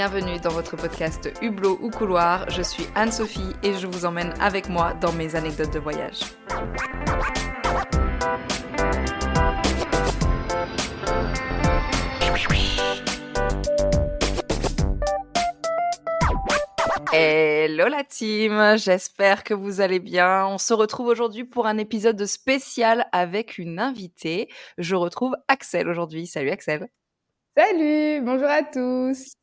Bienvenue dans votre podcast Hublot ou Couloir. Je suis Anne-Sophie et je vous emmène avec moi dans mes anecdotes de voyage. Hello la team, j'espère que vous allez bien. On se retrouve aujourd'hui pour un épisode spécial avec une invitée. Je retrouve Axel aujourd'hui. Salut Axel. Salut, bonjour à tous.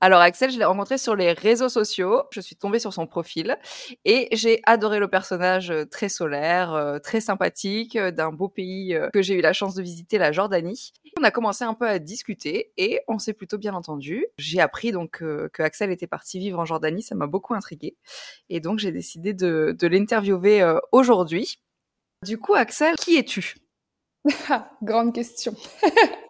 Alors Axel, je l'ai rencontré sur les réseaux sociaux. Je suis tombée sur son profil et j'ai adoré le personnage euh, très solaire, euh, très sympathique, euh, d'un beau pays que j'ai eu la chance de visiter, la Jordanie. On a commencé un peu à discuter et on s'est plutôt bien entendu. J'ai appris donc que Axel était parti vivre en Jordanie, ça m'a beaucoup intriguée et donc j'ai décidé de, de l'interviewer aujourd'hui. Du coup, Axel, qui es-tu? Grande question.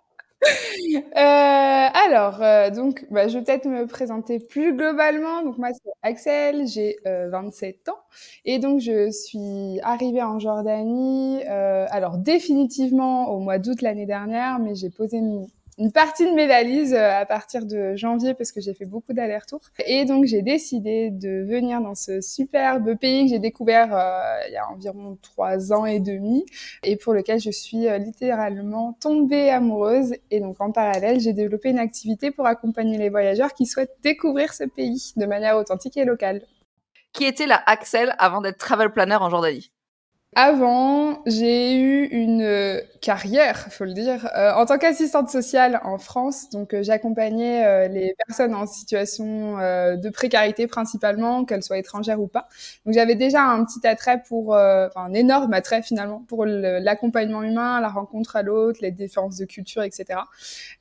Euh, alors, euh, donc, bah, je vais peut-être me présenter plus globalement. Donc, moi, c'est Axel, j'ai 27 euh, ans. Et donc, je suis arrivée en Jordanie, alors définitivement au mois d'août l'année dernière, mais j'ai posé une partie de mes valises euh, à partir de janvier parce que j'ai fait beaucoup d'allers-retours. Et donc j'ai décidé de venir dans ce superbe pays que j'ai découvert euh, il y a environ trois ans et demi et pour lequel je suis euh, littéralement tombée amoureuse. Et donc en parallèle, j'ai développé une activité pour accompagner les voyageurs qui souhaitent découvrir ce pays de manière authentique et locale. Qui était la Axel avant d'être travel planner en Jordanie? Avant, j'ai eu une euh, carrière, faut le dire, euh, en tant qu'assistante sociale en France. Donc, euh, j'accompagnais les personnes en situation de précarité principalement, qu'elles soient étrangères ou pas. Donc, j'avais déjà un petit attrait pour, enfin, un énorme attrait finalement pour l'accompagnement humain, la rencontre à l'autre, les différences de culture, etc.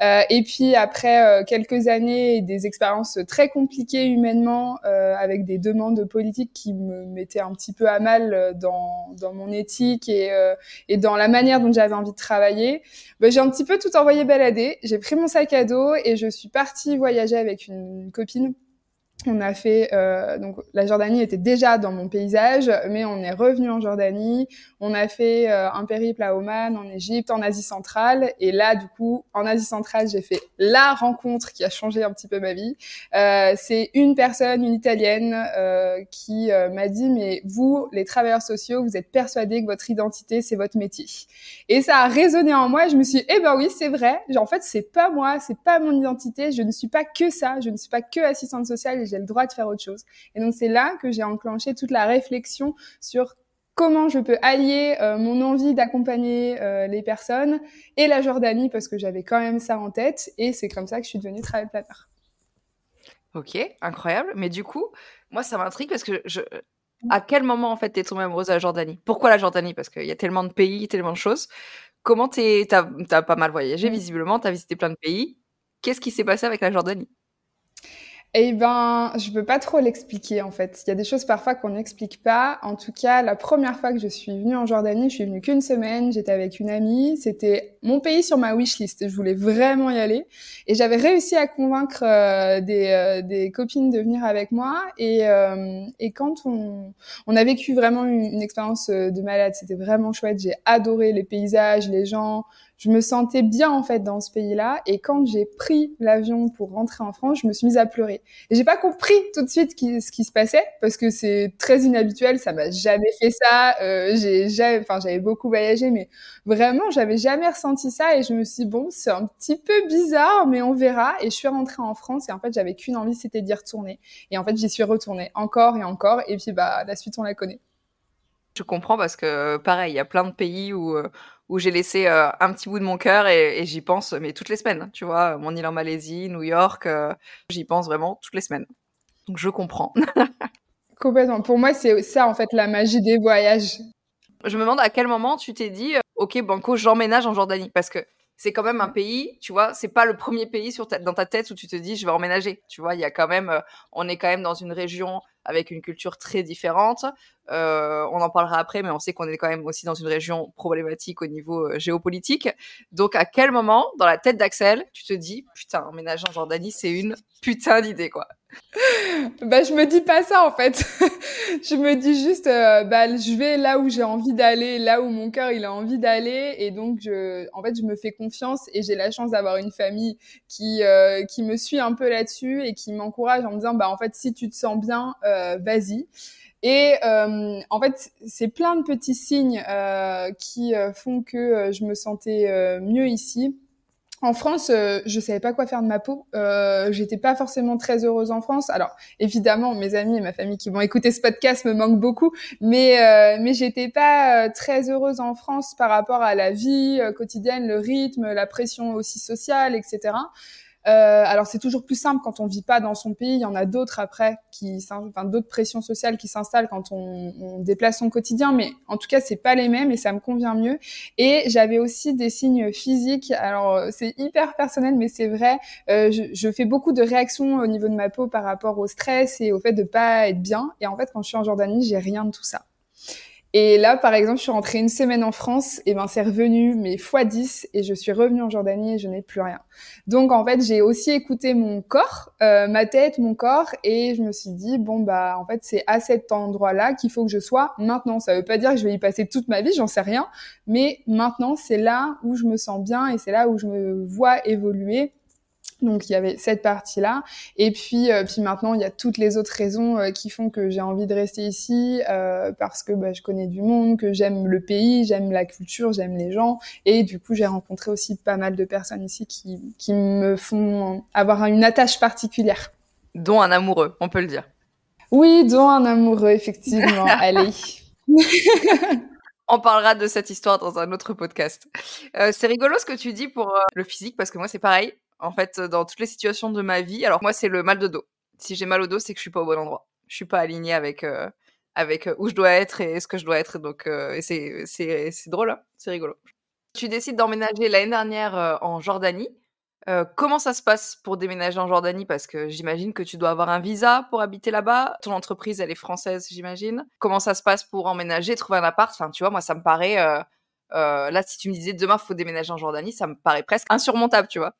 et puis après quelques années et des expériences très compliquées humainement, avec des demandes politiques qui me mettaient un petit peu à mal dans dans mon éthique et, euh, et dans la manière dont j'avais envie de travailler, bah, j'ai un petit peu tout envoyé balader. J'ai pris mon sac à dos et je suis partie voyager avec une copine on a fait euh, donc la Jordanie était déjà dans mon paysage, mais on est revenu en Jordanie. On a fait euh, un périple à Oman, en Égypte, en Asie centrale, et là du coup en Asie centrale j'ai fait la rencontre qui a changé un petit peu ma vie. Euh, c'est une personne, une italienne, euh, qui euh, m'a dit mais vous les travailleurs sociaux, vous êtes persuadés que votre identité c'est votre métier. Et ça a résonné en moi. je me suis dit, eh ben oui c'est vrai. En fait c'est pas moi, c'est pas mon identité. Je ne suis pas que ça. Je ne suis pas que assistante sociale j'ai le droit de faire autre chose. Et donc c'est là que j'ai enclenché toute la réflexion sur comment je peux allier euh, mon envie d'accompagner euh, les personnes et la Jordanie parce que j'avais quand même ça en tête et c'est comme ça que je suis devenue travel planner. Ok, incroyable. Mais du coup, moi ça m'intrigue parce que je, à quel moment en fait t'es tombée amoureuse de la Jordanie? Pourquoi la Jordanie? Parce qu'il y a tellement de pays, tellement de choses. Comment t'es, t'as, as pas mal voyagé visiblement, t'as visité plein de pays. Qu'est-ce qui s'est passé avec la Jordanie? Eh ben, je peux pas trop l'expliquer en fait. Il y a des choses parfois qu'on n'explique pas. En tout cas, la première fois que je suis venue en Jordanie, je suis venue qu'une semaine. J'étais avec une amie. C'était mon pays sur ma wishlist. Je voulais vraiment y aller et j'avais réussi à convaincre euh, des, euh, des, copines de venir avec moi. Et, euh, et quand on, on a vécu vraiment une, une expérience de malade, c'était vraiment chouette. J'ai adoré les paysages, les gens je me sentais bien en fait dans ce pays-là. Et quand j'ai pris l'avion pour rentrer en France, je me suis mise à pleurer. Et j'ai pas compris tout de suite ce qui se passait parce que c'est très inhabituel. Ça m'a jamais fait ça. Euh, j'ai enfin j'avais beaucoup voyagé, mais vraiment j'avais jamais ressenti ça. Et je me suis dit, bon, c'est un petit peu bizarre, mais on verra. Et je suis rentrée en France et en fait j'avais qu'une envie, c'était d'y retourner. Et en fait j'y suis retournée encore et encore. Et puis bah la suite on la connaît. Je comprends parce que pareil, il y a plein de pays où euh, où j'ai laissé euh, un petit bout de mon cœur et, j'y pense mais toutes les semaines. Tu vois, mon île en Malaisie, New York, euh, j'y pense vraiment toutes les semaines. Donc je comprends. Complètement. Pour moi, c'est ça en fait la magie des voyages. Je me demande à quel moment tu t'es dit, euh, ok Banco, j'emménage en Jordanie parce que c'est quand même un pays, tu vois, c'est pas le premier pays sur dans ta tête où tu te dis je vais emménager. Tu vois, il y a quand même, on est quand même dans une région avec une culture très différente. Euh, on en parlera après, mais on sait qu'on est quand même aussi dans une région problématique au niveau euh, géopolitique. Donc, à quel moment, dans la tête d'Axel, tu te dis, putain, emménager en Jordanie, c'est une putain d'idée, quoi? Bah, je me dis pas ça en fait. je me dis juste, euh, bah, je vais là où j'ai envie d'aller, là où mon cœur il a envie d'aller, et donc je, en fait, je me fais confiance et j'ai la chance d'avoir une famille qui qui me suit un peu là-dessus et qui m'encourage en me disant, bah en fait, si tu te sens bien, vas-y. Et euh, en fait, c'est plein de petits signes euh, qui euh, font que je me sentais mieux ici. En France, euh, je savais pas quoi faire de ma peau. Euh, J'étais pas forcément très heureuse en France. Alors, évidemment, mes amis et ma famille qui vont écouter ce podcast me manquent beaucoup, mais euh, mais j'étais pas très heureuse en France par rapport à la vie quotidienne, le rythme, la pression aussi sociale, etc. Euh, alors c'est toujours plus simple quand on vit pas dans son pays. Il y en a d'autres après qui, enfin d'autres pressions sociales qui s'installent quand on, on, déplace son quotidien. Mais en tout cas c'est pas les mêmes et ça me convient mieux. Et j'avais aussi des signes physiques. Alors c'est hyper personnel mais c'est vrai. Euh, je, je, fais beaucoup de réactions au niveau de ma peau par rapport au stress et au fait de pas être bien. Et en fait quand je suis en Jordanie j'ai rien de tout ça. Et là, par exemple, je suis rentrée une semaine en France, et ben c'est revenu mais x 10 et je suis revenue en Jordanie et je n'ai plus rien. Donc en fait, j'ai aussi écouté mon corps, euh, ma tête, mon corps, et je me suis dit bon bah en fait c'est à cet endroit-là qu'il faut que je sois maintenant. Ça veut pas dire que je vais y passer toute ma vie, j'en sais rien, mais maintenant c'est là où je me sens bien et c'est là où je me vois évoluer donc il y avait cette partie-là, et puis euh, puis maintenant il y a toutes les autres raisons euh, qui font que j'ai envie de rester ici euh, parce que bah, je connais du monde, que j'aime le pays, j'aime la culture, j'aime les gens, et du coup j'ai rencontré aussi pas mal de personnes ici qui qui me font avoir une attache particulière. Dont un amoureux, on peut le dire. Oui, dont un amoureux effectivement. Allez. On parlera de cette histoire dans un autre podcast. c'est rigolo ce que tu dis pour le physique parce que moi c'est pareil en fait, dans toutes les situations de ma vie. Alors moi, c'est le mal de dos. Si j'ai mal au dos, c'est que je suis pas au bon endroit. Je suis pas alignée avec euh, avec euh, où je dois être et ce que je dois être. Donc, euh, c'est c'est c'est drôle, hein c'est rigolo. Tu décides d'emménager l'année dernière en Jordanie. comment ça se passe pour déménager en Jordanie? Parce que j'imagine que tu dois avoir un visa pour habiter là-bas. Ton entreprise, elle est française, j'imagine. Comment ça se passe pour emménager, trouver un appart? Enfin, tu vois, moi, ça me paraît. là, si tu me disais demain, faut déménager en Jordanie, ça me paraît presque insurmontable, tu vois.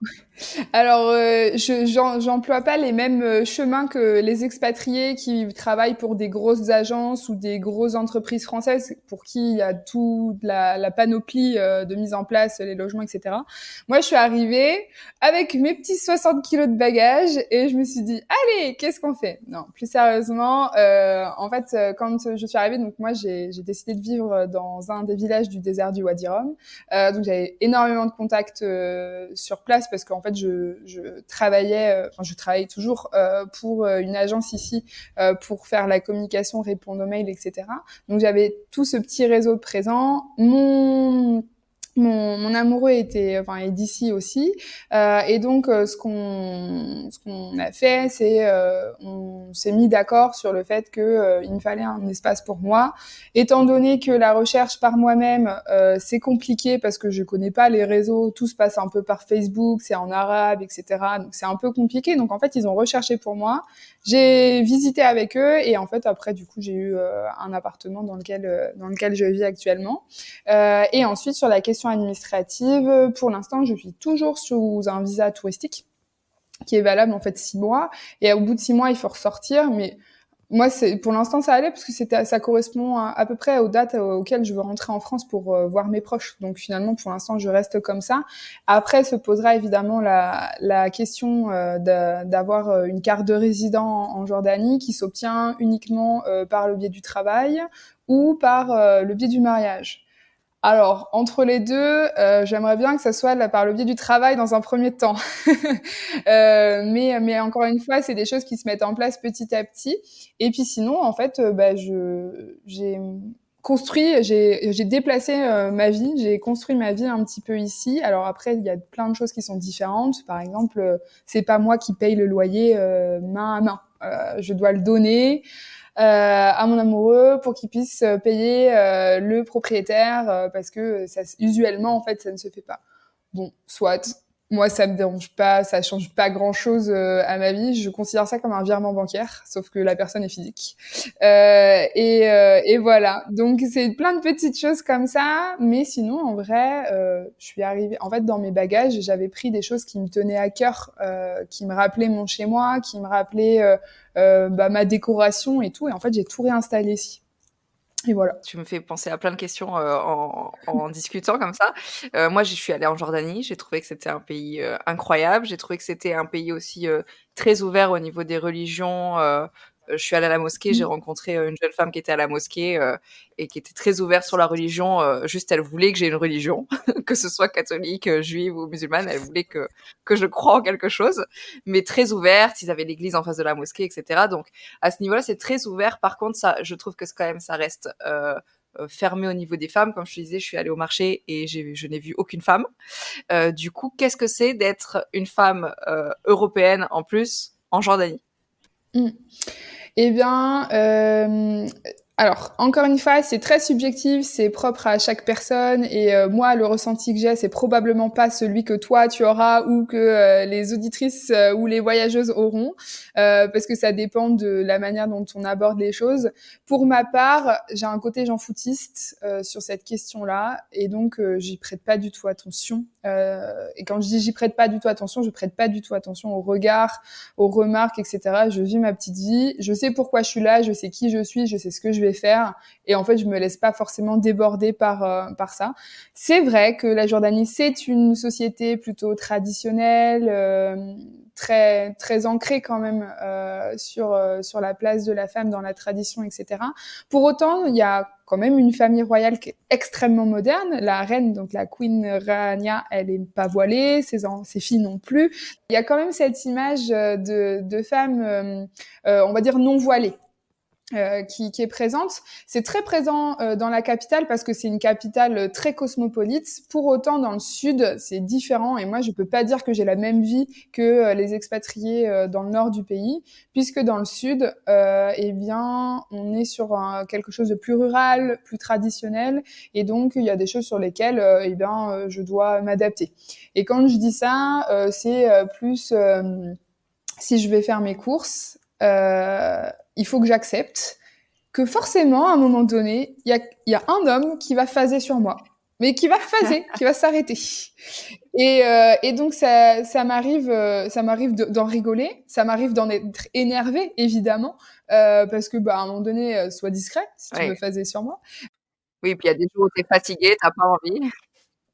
Alors, euh, je j'emploie pas les mêmes euh, chemins que les expatriés qui travaillent pour des grosses agences ou des grosses entreprises françaises pour qui il y a toute la, panoplie euh, de mise en place, les logements, etc. Moi, je suis arrivée avec mes petits 60 kilos de bagages et je me suis dit, allez, qu'est-ce qu'on fait? Non, plus sérieusement, euh, en fait, euh, quand je suis arrivée, donc moi, j'ai décidé de vivre dans un des villages du désert du Wadi Rum. donc, j'avais énormément de contacts sur place parce qu'en fait, je, travaillais, euh, enfin, je travaille toujours euh, pour euh, une agence ici pour faire la communication, répondre aux mails, etc. Donc, j'avais tout ce petit réseau de présents. Mon mon, amoureux était, enfin, est d'ici aussi, euh, et donc euh, ce qu'on ce qu'on a fait, c'est euh, on s'est mis d'accord sur le fait que euh, il me fallait un espace pour moi, étant donné que la recherche par moi-même c'est compliqué parce que je connais pas les réseaux, tout se passe un peu par Facebook, c'est en arabe, etc. Donc c'est un peu compliqué. Donc en fait ils ont recherché pour moi, j'ai visité avec eux et en fait après du coup j'ai eu un appartement dans lequel dans lequel je vis actuellement. et ensuite sur la question administrative. Pour l'instant, je suis toujours sous un visa touristique qui est valable en fait six mois. Et au bout de six mois, il faut ressortir. Mais moi, pour l'instant, ça allait parce que ça correspond à, peu près aux dates auxquelles je veux rentrer en France pour euh, voir mes proches. Donc finalement, pour l'instant, je reste comme ça. Après, se posera évidemment la, question euh, d'avoir euh, une carte de résident en, Jordanie qui s'obtient uniquement par le biais du travail ou par le biais du mariage. Alors, entre les deux, euh, j'aimerais bien que ça soit là, par le biais du travail dans un premier temps. euh, mais, mais encore une fois, c'est des choses qui se mettent en place petit à petit. Et puis sinon, en fait, euh, bah, je, j'ai construit, j'ai, j'ai déplacé euh, ma vie, j'ai construit ma vie un petit peu ici. Alors après, il y a plein de choses qui sont différentes. Par exemple, c'est pas moi qui paye le loyer main à main. je dois le donner. Euh, à mon amoureux pour qu'il puisse euh, payer euh, le propriétaire parce que ça, usuellement en fait ça ne se fait pas. Bon, soit. Moi, ça me dérange pas, ça change pas grand chose euh, à ma vie. Je considère ça comme un virement bancaire, sauf que la personne est physique. Euh, et, euh, et, voilà. Donc c'est plein de petites choses comme ça, mais sinon, en vrai, euh, je suis arrivée. En fait, dans mes bagages, j'avais pris des choses qui me tenaient à cœur, qui me rappelaient mon chez moi, qui me rappelaient bah, ma décoration et tout. Et en fait, j'ai tout réinstallé ici. Et voilà. Tu me fais penser à plein de questions euh, en, en discutant comme ça. Euh, moi, je suis allée en Jordanie. J'ai trouvé que c'était un pays euh, incroyable. J'ai trouvé que c'était un pays aussi euh, très ouvert au niveau des religions, euh, je suis allée à la mosquée, j'ai mmh. rencontré euh, une jeune femme qui était à la mosquée euh, et qui était très ouverte sur la religion. juste, elle voulait que j'ai une religion, que ce soit catholique, juive ou musulmane. Elle voulait que que je croie en quelque chose, mais très ouverte. Ils avaient l'église en face de la mosquée, etc. Donc, à ce niveau-là, c'est très ouvert. Par contre, ça, je trouve que quand même, ça reste fermé au niveau des femmes. Comme je te disais, je suis allée au marché et je n'ai vu aucune femme. Euh, du coup, qu'est-ce que c'est d'être une femme euh, européenne en plus en Jordanie? Mmh. Eh bien, euh, alors, encore une fois, c'est très subjectif, c'est propre à chaque personne et euh, moi, le ressenti que j'ai, c'est probablement pas celui que toi tu auras ou que euh, les auditrices euh, ou les voyageuses auront, parce que ça dépend de la manière dont on aborde les choses. Pour ma part, j'ai un côté j'en foutiste sur cette question-là et donc j'y prête pas du tout attention. et quand je dis j'y prête pas du tout attention, je prête pas du tout attention aux regards, aux remarques, etc. Je vis ma petite vie, je sais pourquoi je suis là, je sais qui je suis, je sais ce que je vais faire. Et en fait, je me laisse pas forcément déborder par euh, par ça. C'est vrai que la Jordanie c'est une société plutôt traditionnelle, euh, très très ancrée quand même euh, sur sur la place de la femme dans la tradition, etc. Pour autant, il y a quand même une famille royale qui est extrêmement moderne. La reine, donc la Queen Rania, elle est pas voilée, ses, ses filles non plus. Il y a quand même cette image de, de femme, on va dire, non voilée. Euh, qui, qui, est présente. C'est très présent euh, dans la capitale parce que c'est une capitale euh, très cosmopolite. Pour autant, dans le sud, c'est différent. Et moi, je peux pas dire que j'ai la même vie que les expatriés dans le nord du pays, puisque dans le sud, eh bien, on est sur quelque chose de plus rural, plus traditionnel, et donc il y a des choses sur lesquelles, eh bien, je dois m'adapter. Et quand je dis ça, c'est plus si je vais faire mes courses. Euh, il faut que j'accepte que forcément, à un moment donné, il y a, y a, un homme qui va phaser sur moi, mais qui va phaser, qui va s'arrêter. Et, euh, et, donc ça, ça m'arrive, euh, ça m'arrive d'en rigoler, ça m'arrive d'en être énervé évidemment, euh, parce que bah à un moment donné, euh, sois discret si tu veux phaser sur moi. Oui, puis il y a des jours où tu es fatigué, t'as pas envie.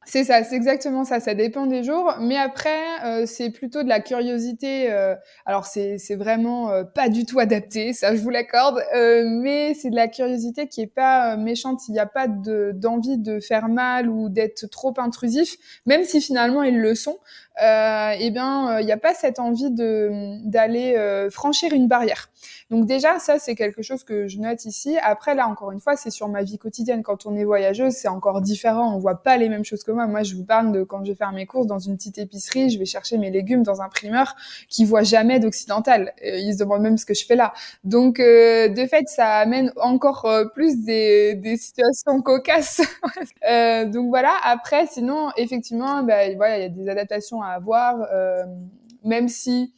C'est ça, c'est exactement ça. Ça dépend des jours, mais après euh, c'est plutôt de la curiosité. Euh, alors c'est c'est vraiment euh, pas du tout adapté, ça je vous l'accorde, mais c'est de la curiosité qui est pas méchante. Il n'y a pas de d'envie de faire mal ou d'être trop intrusif, même si finalement ils le sont. eh bien, il n'y a pas cette envie de d'aller franchir une barrière. Donc déjà, ça c'est quelque chose que je note ici. Après là, encore une fois, c'est sur ma vie quotidienne. Quand on est voyageuse, c'est encore différent. On voit pas les mêmes choses que moi. je vous parle de quand je vais faire mes courses dans une petite épicerie, je vais chercher mes légumes dans un primeur qui voit jamais d'occidental. Euh, ils se demandent même ce que je fais là. Donc, euh, de fait, ça amène encore euh, plus des, des situations cocasses. donc voilà. Après, sinon, effectivement, ben, voilà, il y a des adaptations à avoir, même si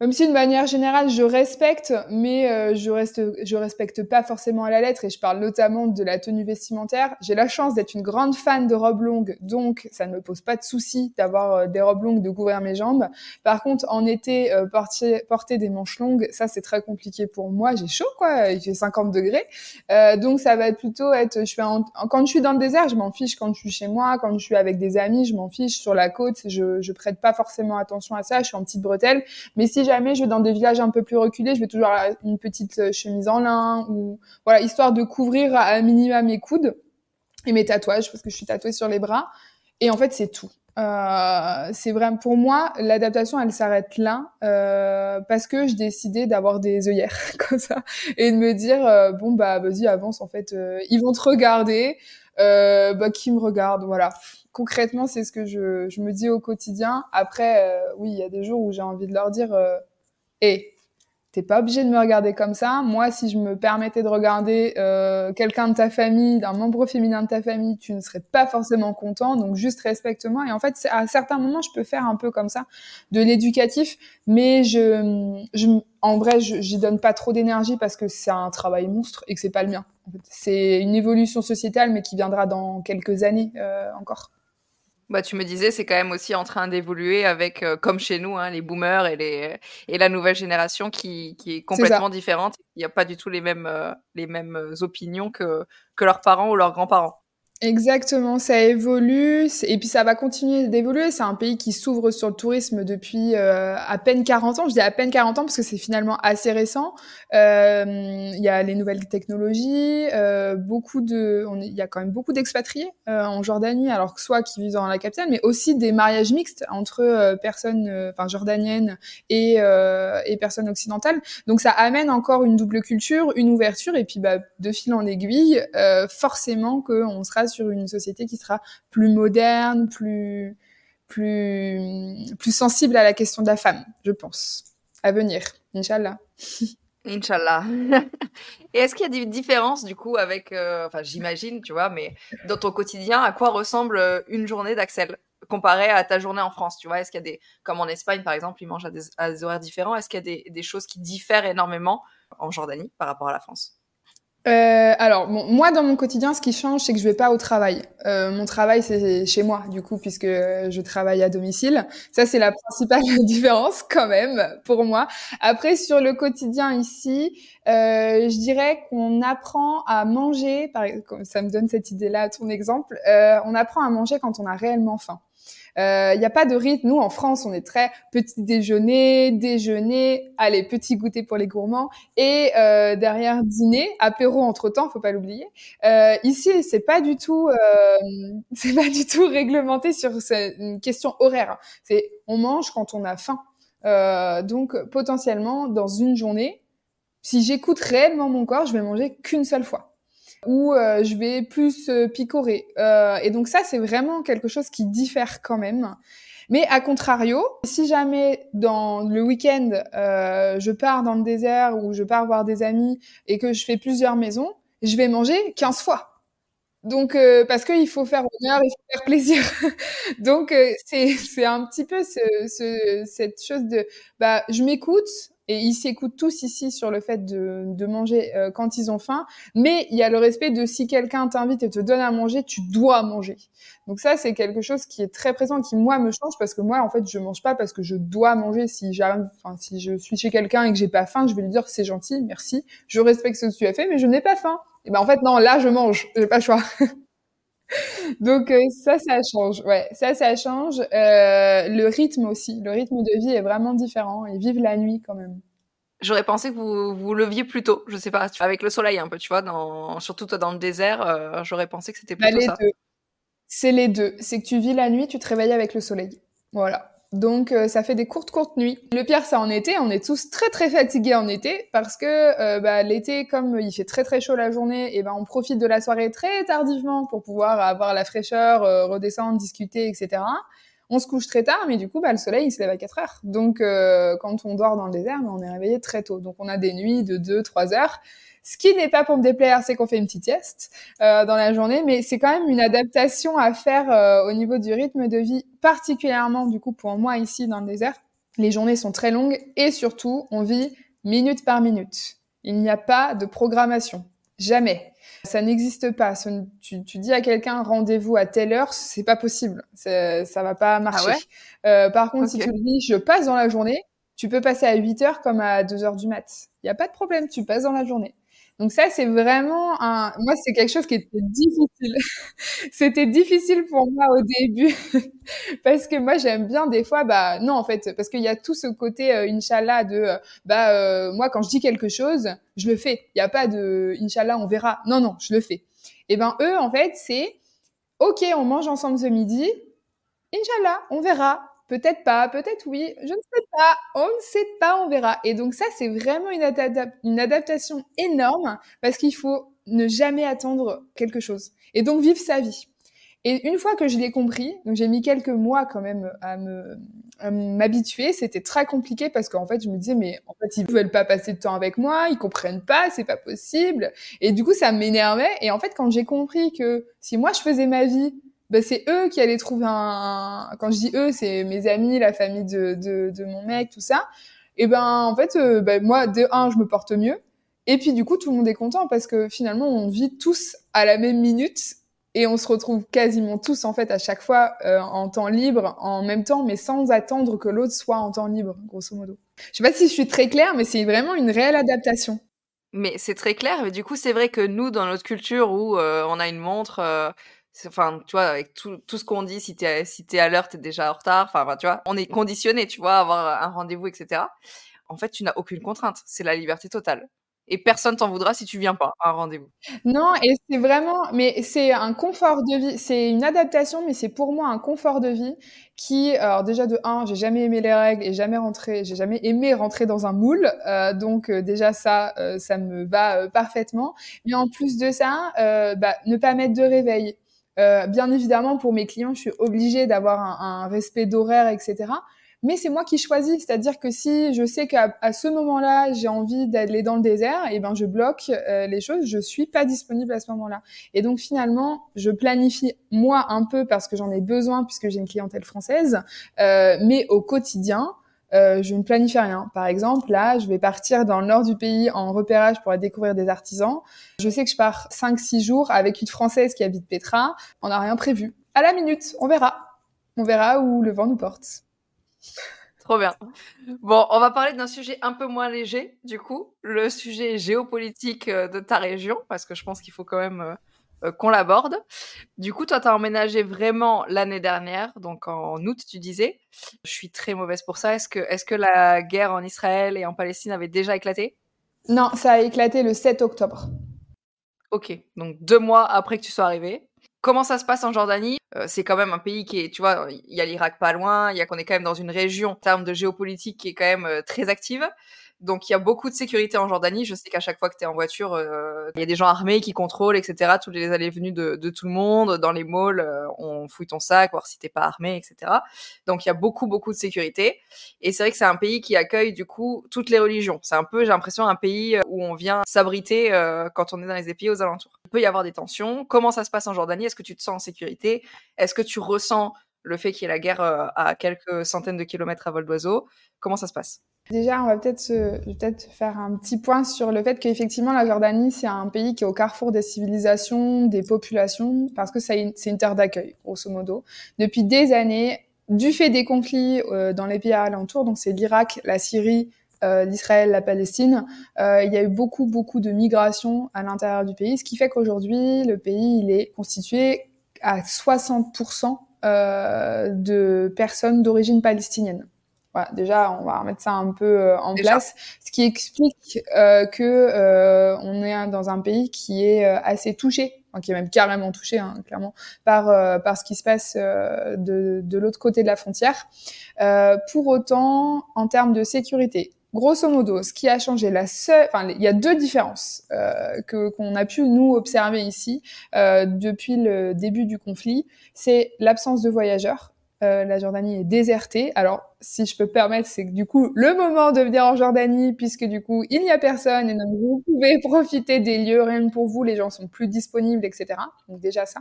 même si de manière générale je respecte, mais euh, je reste, je respecte pas forcément à la lettre et je parle notamment de la tenue vestimentaire. J'ai la chance d'être une grande fan de robes longues, donc ça ne me pose pas de souci d'avoir euh, des robes longues, de couvrir mes jambes. Par contre, en été, euh, porter, porter des manches longues, ça c'est très compliqué pour moi. J'ai chaud quoi, il fait 50 degrés, donc ça va plutôt être, je fais quand je suis dans le désert, je m'en fiche. Quand je suis chez moi, quand je suis avec des amis, je m'en fiche. Sur la côte, je, je prête pas forcément attention à ça. Je suis en petite bretelle, mais si jamais je vais dans des villages un peu plus reculés, je vais toujours avoir une petite euh, chemise en lin ou voilà, histoire de couvrir à minima mes coudes et mes tatouages parce que je suis tatouée sur les bras. Et en fait, c'est tout. Euh, c'est vraiment pour moi l'adaptation elle s'arrête là euh, parce que je décidais d'avoir des œillères comme ça et de me dire bon bah vas-y avance en fait ils vont te regarder bah qui me regarde voilà. Concrètement c'est ce que je, je, me dis au quotidien. Après oui il y a des jours où j'ai envie de leur dire et T'es pas obligé de me regarder comme ça. Moi, si je me permettais de regarder euh, quelqu'un de ta famille, d'un membre féminin de ta famille, tu ne serais pas forcément content. Donc, juste respecte-moi. Et en fait, à certains moments, je peux faire un peu comme ça, de l'éducatif, mais je, je, en vrai, j'y donne pas trop d'énergie parce que c'est un travail monstre et que c'est pas le mien. C'est une évolution sociétale, mais qui viendra dans quelques années euh, encore. Bah, tu me disais, c'est quand même aussi en train d'évoluer avec, euh, comme chez nous, hein, les boomers et, les, et la nouvelle génération qui, qui est complètement différente. Il n'y a pas du tout les mêmes, euh, les mêmes euh, opinions que, que leurs parents ou leurs grands-parents. Exactement, ça évolue et puis ça va continuer d'évoluer. C'est un pays qui s'ouvre sur le tourisme depuis euh, à peine 40 ans. Je dis à peine 40 ans parce que c'est finalement assez récent. Euh, il y a les nouvelles technologies, euh, beaucoup de, il y a quand même beaucoup d'expatriés en Jordanie, alors que soit qui vivent dans la capitale, mais aussi des mariages mixtes entre personnes, enfin jordaniennes et, et personnes occidentales. Donc ça amène encore une double culture, une ouverture et puis bah, de fil en aiguille, forcément qu'on sera sur une société qui sera plus moderne, plus, plus, plus sensible à la question de la femme, je pense. À venir, Inch'Allah. Inch'Allah. Et est-ce qu'il y a des différences du coup avec, euh, enfin j'imagine, tu vois, mais dans ton quotidien, à quoi ressemble euh, une journée d'Axel comparé à ta journée en France, tu vois? Est-ce qu'il y a des, comme en Espagne par exemple, ils mangent à des, horaires différents Est-ce qu'il y a des choses qui diffèrent énormément en Jordanie par rapport à la France? Euh, alors, bon, moi, dans mon quotidien, ce qui change, c'est que je vais pas au travail. Euh, mon travail, c'est chez moi, du coup, puisque je travaille à domicile. Ça, c'est la principale différence, quand même, pour moi. Après, sur le quotidien ici, euh, je dirais qu'on apprend à manger, par, ça me donne cette idée-là, ton exemple, euh, on apprend à manger quand on a réellement faim. Il euh, n'y a pas de rythme. Nous, en France, on est très petit déjeuner, déjeuner, allez, petit goûter pour les gourmands, et euh, derrière dîner, apéro entre temps, faut pas l'oublier. Euh, ici, c'est pas du tout, euh, c'est pas du tout réglementé sur une question horaire. C'est on mange quand on a faim. Euh, donc potentiellement, dans une journée, si j'écoute réellement mon corps, je vais manger qu'une seule fois où euh, je vais plus euh, picorer. Euh, et donc ça, c'est vraiment quelque chose qui diffère quand même. Mais à contrario, si jamais dans le week-end, je pars dans le désert ou je pars voir des amis et que je fais plusieurs maisons, je vais manger 15 fois. Donc, parce qu'il faut faire honneur, il faut faire plaisir. Donc, c'est, c'est un petit peu ce, ce, cette chose de, bah, je m'écoute, et ils s'écoutent tous ici sur le fait de, de manger euh, quand ils ont faim, mais il y a le respect de si quelqu'un t'invite et te donne à manger, tu dois manger. Donc ça, c'est quelque chose qui est très présent, qui moi me change parce que moi, en fait, je mange pas parce que je dois manger. Si j'arrive, enfin, si je suis chez quelqu'un et que j'ai pas faim, je vais lui dire c'est gentil, merci, je respecte ce que tu as fait, mais je n'ai pas faim. Et ben en fait, non, là, je mange, j'ai pas le choix. Donc euh, ça, ça change. Ouais, ça, ça change. Euh, le rythme aussi. Le rythme de vie est vraiment différent. Ils vivent la nuit quand même. J'aurais pensé que vous vous leviez plus tôt. Je sais pas, avec le soleil un peu, tu vois, dans, surtout toi dans le désert. Euh, j'aurais pensé que c'était plutôt ça. C'est les deux. C'est que tu vis la nuit, tu te réveilles avec le soleil. Voilà. Donc euh, ça fait des courtes courtes nuits. Le pire c'est en été, on est tous très très fatigués en été parce que euh, bah, l'été comme il fait très très chaud la journée, et ben on profite de la soirée très tardivement pour pouvoir avoir la fraîcheur, euh, redescendre, discuter, etc. On se couche très tard, mais du coup bah, le soleil il se lève à 4 heures. Donc quand on dort dans le désert, bah, on est réveillé très tôt. Donc on a des nuits de 2-3 heures. Ce qui n'est pas pour me déplaire, c'est qu'on fait une petite sieste euh, dans la journée, mais c'est quand même une adaptation à faire euh, au niveau du rythme de vie, particulièrement du coup pour moi ici dans le désert. Les journées sont très longues et surtout, on vit minute par minute. Il n'y a pas de programmation. Jamais. Ça n'existe pas. Tu, dis à quelqu'un rendez-vous à telle heure, c'est pas possible. Ça va pas marcher. Ah euh, par contre, si tu dis, je passe dans la journée, tu peux passer à 8 heures comme à 2 heures du mat. Il n'y a pas de problème, tu passes dans la journée. Donc ça, c'est vraiment un. Moi, c'est quelque chose qui était difficile. C'était difficile pour moi au début parce que moi, j'aime bien des fois, bah non, en fait, parce qu'il y a tout ce côté euh, Inch'Allah de, euh, bah euh, moi, quand je dis quelque chose, je le fais. Il n'y a pas de Inch'Allah, on verra. Non, non, je le fais. Et ben eux, en fait, c'est ok, on mange ensemble ce midi. Inch'Allah, on verra. Peut-être pas, peut-être oui, je ne sais pas, on ne sait pas, on verra. Et donc ça, c'est vraiment une, adaptation énorme parce qu'il faut ne jamais attendre quelque chose et donc vivre sa vie. Et une fois que je l'ai compris, donc j'ai mis quelques mois quand même à me m'habituer, c'était très compliqué parce qu'en fait je me disais mais en fait ils veulent pas passer de temps avec moi, ils comprennent pas, c'est pas possible. Et du coup ça m'énervait. Et en fait quand j'ai compris que si moi je faisais ma vie bah, c'est eux qui allaient trouver un. Quand je dis eux, c'est mes amis, la famille de, de, mon mec, tout ça. Et ben en fait, euh, ben, moi de un, je me porte mieux. Et puis du coup, tout le monde est content parce que finalement, on vit tous à la même minute et on se retrouve quasiment tous en fait à chaque fois euh, en temps libre en même temps, mais sans attendre que l'autre soit en temps libre, grosso modo. Je sais pas si je suis très claire, mais c'est vraiment une réelle adaptation. Mais c'est très clair. Mais du coup, c'est vrai que nous, dans notre culture où euh, on a une montre, enfin tu vois avec tout, tout ce qu'on dit si t'es si es à l'heure t'es déjà en retard enfin tu vois on est conditionné tu vois à avoir un rendez-vous etc en fait tu n'as aucune contrainte c'est la liberté totale et personne t'en voudra si tu viens pas à un rendez-vous. Non, et c'est vraiment, mais c'est un confort de vie, c'est une adaptation, mais c'est pour moi un confort de vie qui, alors déjà de un, j'ai jamais aimé les règles et jamais rentré, j'ai jamais aimé rentrer dans un moule, euh, donc euh, déjà ça, euh, ça me va parfaitement. Mais en plus de ça, bah, ne pas mettre de réveil, euh, bien évidemment, pour mes clients, je suis obligée d'avoir un, un, respect d'horaire, etc. Mais c'est moi qui choisis, c'est-à-dire que si je sais qu'à ce moment-là, j'ai envie d'aller dans le désert, et eh ben je bloque euh, les choses, je suis pas disponible à ce moment-là. Et donc finalement, je planifie moi un peu parce que j'en ai besoin puisque j'ai une clientèle française, euh, mais au quotidien, euh, je ne planifie rien. Par exemple, là, je vais partir dans le nord du pays en repérage pour aller découvrir des artisans. Je sais que je pars 5-6 jours avec une Française qui habite Petra. On n'a rien prévu. À la minute, on verra. On verra où le vent nous porte. Trop bien. Bon, on va parler d'un sujet un peu moins léger, du coup, le sujet géopolitique euh, de ta région, parce que je pense qu'il faut quand même euh, qu'on l'aborde. Du coup, toi, tu as emménagé vraiment l'année dernière, donc en août, tu disais. Je suis très mauvaise pour ça. Est-ce que, est que la guerre en Israël et en Palestine avait déjà éclaté? Non, ça a éclaté le 7 octobre. Ok, donc deux mois après que tu sois arrivé. Comment ça se passe en Jordanie? Euh, C'est quand même un pays qui est, tu vois, il y a l'Irak pas loin, il y a qu'on est quand même dans une région en termes de géopolitique qui est quand même euh, très active. Donc il y a beaucoup de sécurité en Jordanie. Je sais qu'à chaque fois que tu es en voiture, euh, il y a des gens armés qui contrôlent, etc. Toutes les allées venues de, de, tout le monde. Dans les malls, euh, on fouille ton sac, voir si t'es pas armé, etc. Donc il y a beaucoup, beaucoup de sécurité. Et c'est vrai que c'est un pays qui accueille du coup toutes les religions. C'est un peu, j'ai l'impression, un pays euh, où on vient s'abriter quand on est dans les pays aux alentours. Il peut y avoir des tensions. Comment ça se passe en Jordanie? Est-ce que tu te sens en sécurité? Est-ce que tu ressens le fait qu'il y ait la guerre à quelques centaines de kilomètres à vol d'oiseau? Comment ça se passe? Déjà, on va peut-être peut-être faire un petit point sur le fait qu'effectivement la Jordanie c'est un pays qui est au carrefour des civilisations, des populations, parce que c'est une, terre d'accueil, grosso modo. Depuis des années, du fait des conflits euh, dans les pays alentours, donc c'est l'Irak, la Syrie, euh, l'Israël, la Palestine, euh, il y a eu beaucoup beaucoup de migrations à l'intérieur du pays, ce qui fait qu'aujourd'hui le pays il est constitué à 60% euh, de personnes d'origine palestinienne. Voilà, déjà, on va remettre ça un peu euh, en place, ce qui explique euh, que euh, on est dans un pays qui est euh, assez touché, qui est même carrément touché, hein, clairement, par par ce qui se passe de, de l'autre côté de la frontière. pour autant, en termes de sécurité, grosso modo, ce qui a changé, la seule, enfin, il y a deux différences euh, que qu'on a pu nous observer ici euh, depuis le début du conflit, c'est l'absence de voyageurs. Euh, la Jordanie est désertée. Alors si je peux permettre, c'est du coup, le moment de venir en Jordanie, puisque du coup, il n'y a personne et donc vous pouvez profiter des lieux rien que pour vous, les gens sont plus disponibles, etc. Donc déjà ça.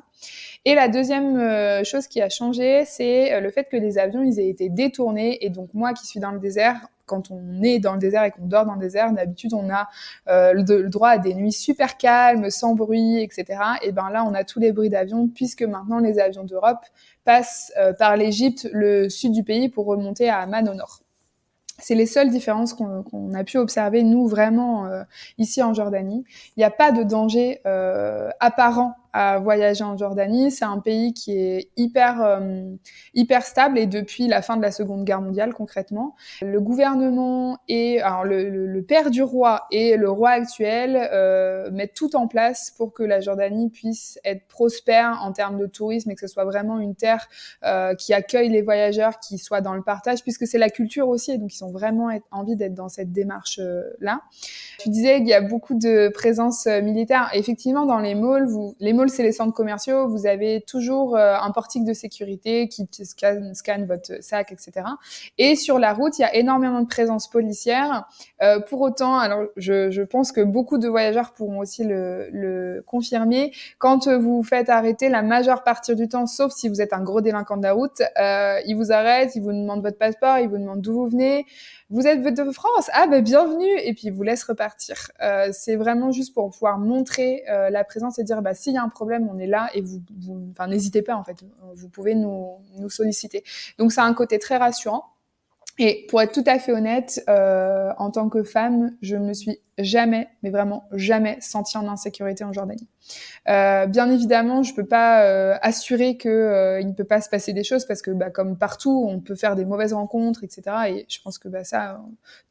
Et la deuxième euh, chose qui a changé, c'est euh, le fait que les avions, ils aient été détournés. Et donc moi qui suis dans le désert, quand on est dans le désert et qu'on dort dans le désert, d'habitude on a euh, le, droit à des nuits super calmes, sans bruit, etc. Et ben là, on a tous les bruits d'avions puisque maintenant les avions d'Europe passent par l'Égypte, le sud du pays, pour remonter à Amman au nord. C'est les seules différences qu'on a pu observer, nous, vraiment, euh, ici en Jordanie. Il n'y a pas de danger euh, apparent à voyager en Jordanie. C'est un pays qui est hyper euh, hyper stable et depuis la fin de la Seconde Guerre mondiale concrètement, le gouvernement et alors le, le, père du roi et le roi actuel euh, mettent tout en place pour que la Jordanie puisse être prospère en termes de tourisme et que ce soit vraiment une terre euh, qui accueille les voyageurs, qui soit dans le partage, puisque c'est la culture aussi et donc ils ont vraiment envie d'être dans cette démarche là. Tu disais qu'il y a beaucoup de présence militaire. Effectivement, dans les malls, vous les malls c'est les centres commerciaux, vous avez toujours un portique de sécurité qui scanne, scanne, votre sac, etc. Et sur la route, il y a énormément de présence policière. pour autant, alors je, pense que beaucoup de voyageurs pourront aussi le, confirmer, quand vous vous faites arrêter la majeure partie du temps, sauf si vous êtes un gros délinquant de la route, euh, ils vous arrêtent, ils vous demandent votre passeport, ils vous demandent d'où vous venez. Vous êtes de France, ah ben bienvenue, et puis ils vous laissent repartir. Euh, c'est vraiment juste pour pouvoir montrer euh, la présence et dire bah s'il y a un problème, on est là et vous, enfin n'hésitez pas en fait, vous pouvez nous, nous solliciter. Donc c'est un côté très rassurant. Et pour être tout à fait honnête, euh, en tant que femme, je me suis jamais, mais vraiment jamais sentie en insécurité en Jordanie. Euh, bien évidemment, je peux pas euh, assurer que euh, il ne peut pas se passer des choses parce que, bah, comme partout, on peut faire des mauvaises rencontres, etc. Et je pense que bah, ça,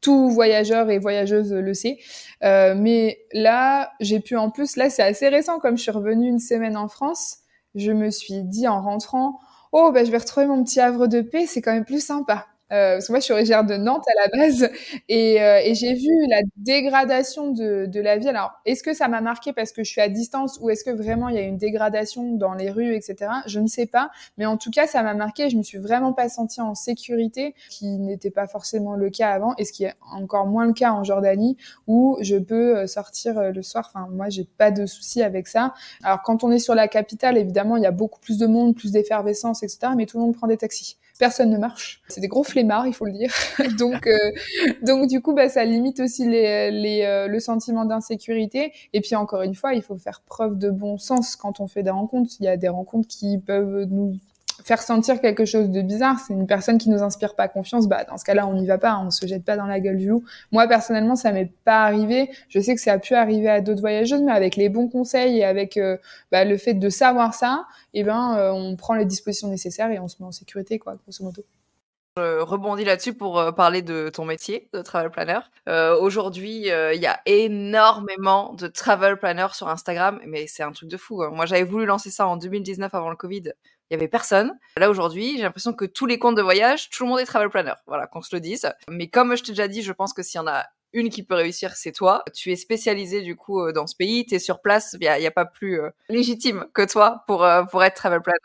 tout voyageur et voyageuse le sait. Euh, mais là, j'ai pu en plus, là, c'est assez récent, comme je suis revenue une semaine en France, je me suis dit en rentrant, oh, bah, je vais retrouver mon petit havre de paix, c'est quand même plus sympa. Euh, parce que moi, je suis originaire de Nantes à la base, et, euh, et j'ai vu la dégradation de, de la vie. Alors, est-ce que ça m'a marqué parce que je suis à distance, ou est-ce que vraiment il y a une dégradation dans les rues, etc. Je ne sais pas, mais en tout cas, ça m'a marqué. Je me suis vraiment pas sentie en sécurité, qui n'était pas forcément le cas avant, et ce qui est encore moins le cas en Jordanie, où je peux euh, sortir le soir. Enfin, moi, j'ai pas de souci avec ça. Alors, quand on est sur la capitale, évidemment, il y a beaucoup plus de monde, plus d'effervescence, etc. Mais tout le monde prend des taxis personne ne marche. C'est des gros flemmards, il faut le dire. donc, euh, donc du coup, bah, ça limite aussi les, les, euh, le sentiment d'insécurité. Et puis encore une fois, il faut faire preuve de bon sens quand on fait des rencontres. Il y a des rencontres qui peuvent nous faire sentir quelque chose de bizarre, c'est une personne qui nous inspire pas confiance, bah dans ce cas-là on n'y va pas, on se jette pas dans la gueule du loup. Moi personnellement ça m'est pas arrivé, je sais que ça a pu arriver à d'autres voyageuses, mais avec les bons conseils et avec euh, bah, le fait de savoir ça, eh ben euh, on prend les dispositions nécessaires et on se met en sécurité quoi, grosso modo. Je rebondis là-dessus pour euh, parler de ton métier de travel planner. Aujourd'hui, il y a énormément de travel planners sur Instagram, mais c'est un truc de fou. Hein. Moi, j'avais voulu lancer ça en 2019 avant le Covid il y avait personne. Là aujourd'hui, j'ai l'impression que tous les comptes de voyage, tout le monde est travel planner. Voilà, qu'on se le dise. Mais comme je t'ai déjà dit, je pense que s'il y en a une qui peut réussir, c'est toi. Tu es spécialisé du coup euh, dans ce pays, tu es sur place, il n'y a, pas plus euh, légitime que toi pour, euh, pour être travel planner.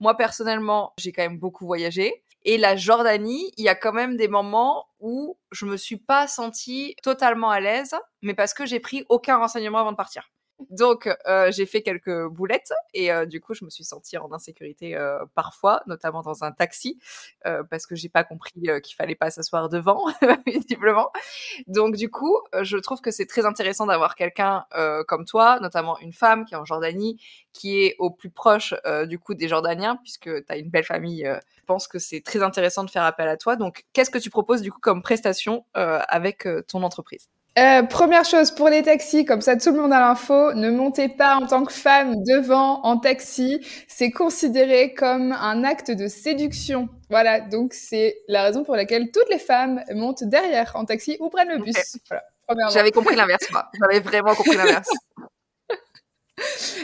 Moi personnellement, j'ai quand même beaucoup voyagé. Et la Jordanie, il y a quand même des moments où je me suis pas sentie totalement à l'aise, mais parce que j'ai pris aucun renseignement avant de partir. Donc, euh, j'ai fait quelques boulettes et euh, du coup, je me suis sentie en insécurité euh, parfois, notamment dans un taxi, parce que j'ai pas compris qu'il fallait pas s'asseoir devant, visiblement. Donc, du coup, je trouve que c'est très intéressant d'avoir quelqu'un comme toi, notamment une femme qui est en Jordanie, qui est au plus proche du coup des Jordaniens, puisque tu as une belle famille. je pense que c'est très intéressant de faire appel à toi. Donc, qu'est-ce que tu proposes du coup comme prestation avec ton entreprise? Euh, première chose pour les taxis, comme ça tout le monde a l'info, ne montez pas en tant que femme devant en taxi. C'est considéré comme un acte de séduction. Voilà, donc c'est la raison pour laquelle toutes les femmes montent derrière en taxi ou prennent le bus. Voilà, J'avais compris l'inverse, J'avais vraiment compris l'inverse.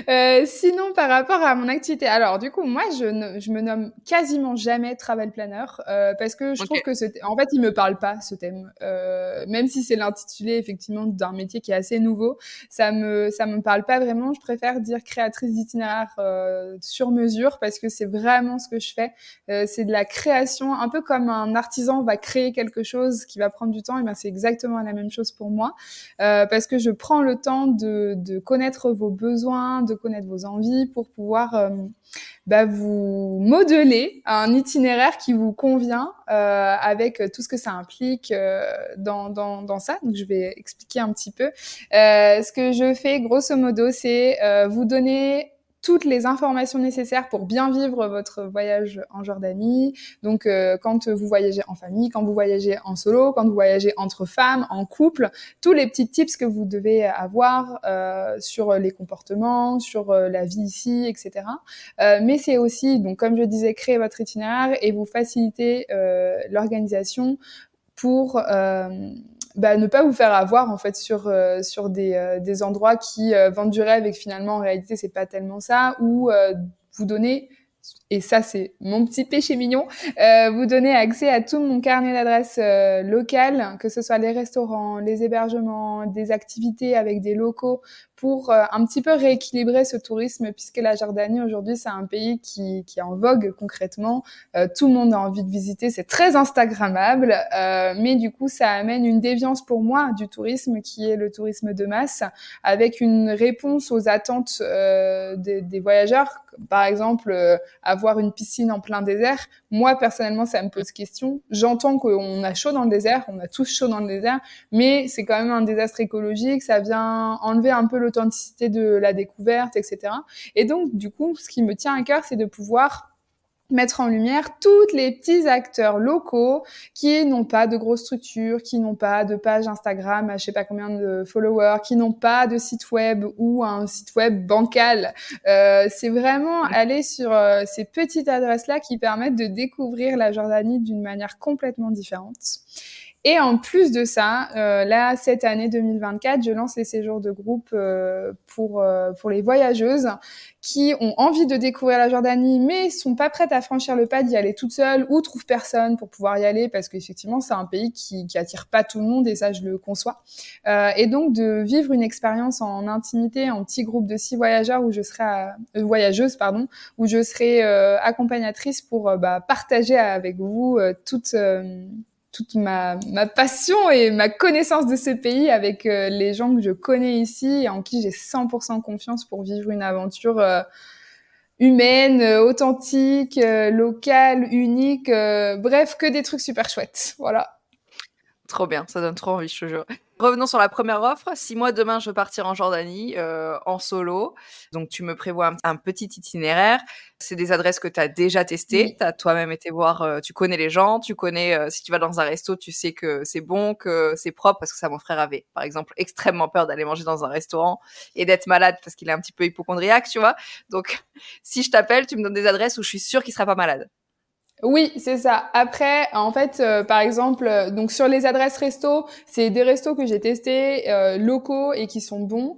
Euh, sinon, par rapport à mon activité, alors du coup, moi, je, ne, je me nomme quasiment jamais travel planner euh, parce que je trouve que ce, en fait, il me parle pas ce thème. Euh, même si c'est l'intitulé effectivement d'un métier qui est assez nouveau, ça me ça me parle pas vraiment. Je préfère dire créatrice d'itinéraire euh, sur mesure parce que c'est vraiment ce que je fais. Euh, c'est de la création, un peu comme un artisan va créer quelque chose qui va prendre du temps. Et ben c'est exactement la même chose pour moi euh, parce que je prends le temps de, de connaître vos besoins de connaître vos envies pour pouvoir euh, bah, vous modeler un itinéraire qui vous convient euh, avec tout ce que ça implique euh, dans, dans, dans, ça. Donc, je vais expliquer un petit peu. ce que je fais, grosso modo, c'est vous donner toutes les informations nécessaires pour bien vivre votre voyage en Jordanie. Donc, euh, quand vous voyagez en famille, quand vous voyagez en solo, quand vous voyagez entre femmes, en couple, tous les petits tips que vous devez avoir euh, sur les comportements, sur euh, la vie ici, etc. mais c'est aussi, donc comme je disais, créer votre itinéraire et vous faciliter l'organisation pour bah, ne pas vous faire avoir en fait sur euh, sur des, euh, des endroits qui euh, vendent du rêve et que finalement en réalité c'est pas tellement ça ou vous donner et ça c'est mon petit péché mignon, vous donner accès à tout mon carnet d'adresses euh, locales, que ce soit les restaurants, les hébergements, des activités avec des locaux, pour un petit peu rééquilibrer ce tourisme, puisque la Jordanie aujourd'hui c'est un pays qui, qui est en vogue concrètement. tout le monde a envie de visiter, c'est très instagrammable, mais du coup ça amène une déviance pour moi du tourisme qui est le tourisme de masse, avec une réponse aux attentes des, des voyageurs par exemple, euh, avoir une piscine en plein désert, moi personnellement, ça me pose question. J'entends qu'on a chaud dans le désert, on a tous chaud dans le désert, mais c'est quand même un désastre écologique, ça vient enlever un peu l'authenticité de la découverte, etc. Et donc, du coup, ce qui me tient à cœur, c'est de pouvoir mettre en lumière tous les petits acteurs locaux qui n'ont pas de grosses structures, qui n'ont pas de page Instagram à je sais pas combien de followers, qui n'ont pas de site web ou un site web bancal. Euh, c'est vraiment aller sur euh, ces petites adresses-là qui permettent de découvrir la Jordanie d'une manière complètement différente. Et en plus de ça, euh, là, cette année 2024, je lance les séjours de groupe euh, pour, euh, pour les voyageuses qui ont envie de découvrir la Jordanie, mais sont pas prêtes à franchir le pas d'y aller toutes seules ou trouvent personne pour pouvoir y aller parce qu'effectivement, c'est un pays qui, qui attire pas tout le monde et ça, je le conçois. Euh, et donc, de vivre une expérience en intimité, en petit groupe de six voyageurs où je serai, euh, voyageuses, pardon, où je serai accompagnatrice pour bah, partager avec vous toute toute ma, ma, passion et ma connaissance de ce pays avec euh, les gens que je connais ici et en qui j'ai 100% confiance pour vivre une aventure euh, humaine, euh, authentique, locale, unique, bref, que des trucs super chouettes. Voilà. Trop bien, ça donne trop envie, je te jure. Revenons sur la première offre. Si moi demain je veux partir en Jordanie euh, en solo, donc tu me prévois un, petit itinéraire. C'est des adresses que tu as déjà testées, tu as toi-même été voir, euh, tu connais les gens, tu connais euh, si tu vas dans un resto, tu sais que c'est bon, que c'est propre parce que ça mon frère avait par exemple extrêmement peur d'aller manger dans un restaurant et d'être malade parce qu'il est un petit peu hypochondriaque, tu vois. Donc si je t'appelle, tu me donnes des adresses où je suis sûre qu'il sera pas malade. Oui, c'est ça. Après, en fait, euh, par exemple, euh, donc sur les adresses resto, c'est des restos que j'ai testés euh, locaux et qui sont bons.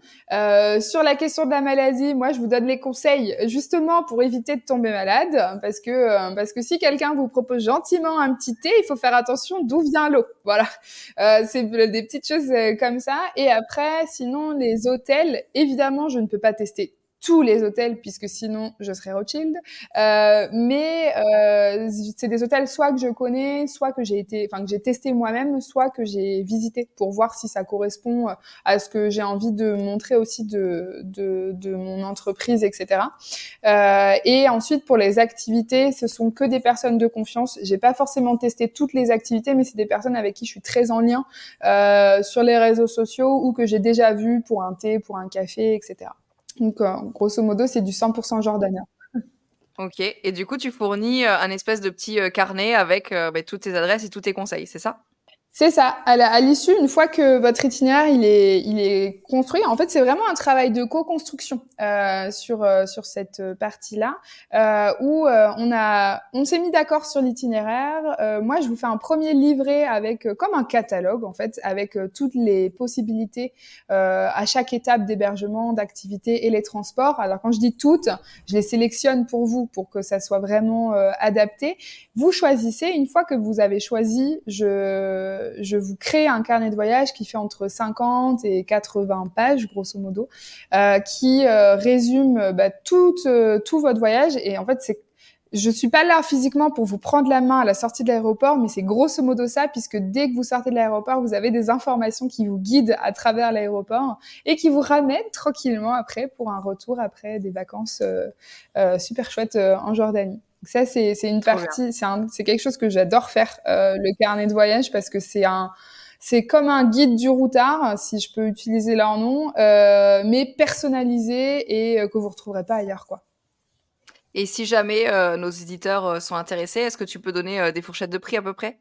sur la question de la maladie, moi, je vous donne les conseils justement pour éviter de tomber malade, parce que parce que si quelqu'un vous propose gentiment un petit thé, il faut faire attention d'où vient l'eau. Voilà, c'est des petites choses comme ça. Et après, sinon, les hôtels, évidemment, je ne peux pas tester tous les hôtels puisque sinon je serais Rothschild. Euh, mais euh, c'est des hôtels soit que je connais, soit que j'ai été, enfin que j'ai testé moi-même, soit que j'ai visité pour voir si ça correspond à ce que j'ai envie de montrer aussi de de, de mon entreprise, etc. Euh, et ensuite pour les activités, ce sont que des personnes de confiance. J'ai pas forcément testé toutes les activités, mais c'est des personnes avec qui je suis très en lien euh, sur les réseaux sociaux ou que j'ai déjà vu pour un thé, pour un café, etc. Donc, euh, grosso modo, c'est du 100% jordanien. Ok. Et du coup, tu fournis euh, un espèce de petit euh, carnet avec bah, toutes tes adresses et tous tes conseils, c'est ça? C'est ça. À l'issue, une fois que votre itinéraire il est, il est construit, en fait, c'est vraiment un travail de co-construction euh, sur euh, sur cette partie-là, euh, où euh, on a, on s'est mis d'accord sur l'itinéraire. Euh, moi, je vous fais un premier livret avec comme un catalogue en fait, avec toutes les possibilités à chaque étape d'hébergement, d'activité et les transports. Alors quand je dis toutes, je les sélectionne pour vous pour que ça soit vraiment adapté. Vous choisissez. Une fois que vous avez choisi, je je vous crée un carnet de voyage qui fait entre 50 et 80 pages, grosso modo, euh, qui euh, résume bah, tout, euh, tout votre voyage. Et en fait, c'est je suis pas là physiquement pour vous prendre la main à la sortie de l'aéroport, mais c'est grosso modo ça, puisque dès que vous sortez de l'aéroport, vous avez des informations qui vous guident à travers l'aéroport et qui vous ramènent tranquillement après pour un retour après des vacances super chouettes en Jordanie ça, c'est une partie, c'est quelque chose que j'adore faire, euh, le carnet de voyage, parce que c'est un, c'est comme un guide du routard, si je peux utiliser leur nom, euh, mais personnalisé et euh, que vous retrouverez pas ailleurs, quoi. Et si jamais euh, nos éditeurs sont intéressés, est-ce que tu peux donner des fourchettes de prix à peu près?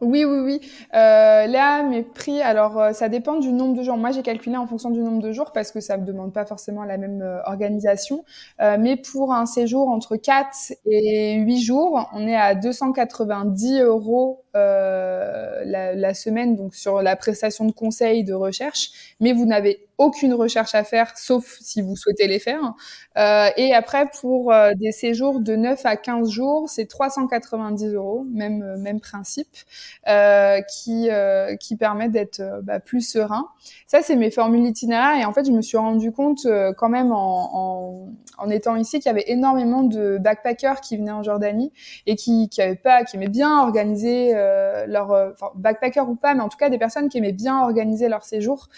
Oui, oui, oui. Euh, là, mes prix, alors euh, ça dépend du nombre de jours. Moi, j'ai calculé en fonction du nombre de jours parce que ça ne demande pas forcément la même euh, organisation. Euh, mais pour un séjour entre 4 et 8 jours, on est à 290 euros euh, la, semaine, donc sur la prestation de conseils de recherche, mais vous n'avez aucune recherche à faire, sauf si vous souhaitez les faire. Euh, et après, pour euh, des séjours de 9 à 15 jours, c'est 390 euros, même, même principe, qui, qui permet d'être bah, plus serein. Ça, c'est mes formules itinéraires. Et en fait, je me suis rendu compte quand même en, en, étant ici qu'il y avait énormément de backpackers qui venaient en Jordanie et qui, qui pas, qui aimaient bien organiser leur, enfin, backpackers ou pas, mais en tout cas des personnes qui aimaient bien organiser leur séjour,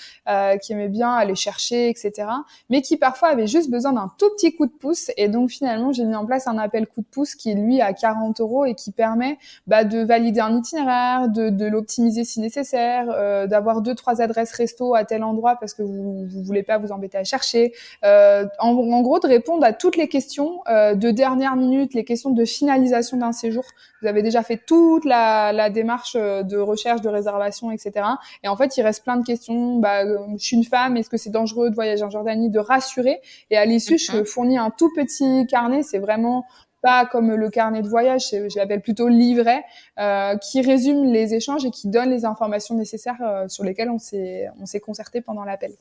qui aimaient bien aller chercher, etc. Mais qui parfois avaient juste besoin d'un tout petit coup de pouce. Et donc finalement, j'ai mis en place un appel coup de pouce qui lui à 40 euros et qui permet bah, de valider un itinéraire, de, de l'optimiser si nécessaire, euh, d'avoir deux trois adresses resto à tel endroit parce que vous vous voulez pas vous embêter à chercher. Euh, en, en, gros, de répondre à toutes les questions euh, de dernière minute, les questions de finalisation d'un séjour. Vous avez déjà fait toute la, la démarche euh, de recherche, de réservation, etc. Et en fait, il reste plein de questions. Bah, euh, je suis une femme, est-ce que c'est dangereux de voyager en Jordanie, de rassurer? Et à l'issue, je mhm. fournis un tout petit carnet. C'est vraiment pas comme le carnet de voyage, je l'appelle plutôt livret, euh, qui résume les échanges et qui donne les informations nécessaires euh, sur lesquelles on s'est on s'est concerté pendant l'appel.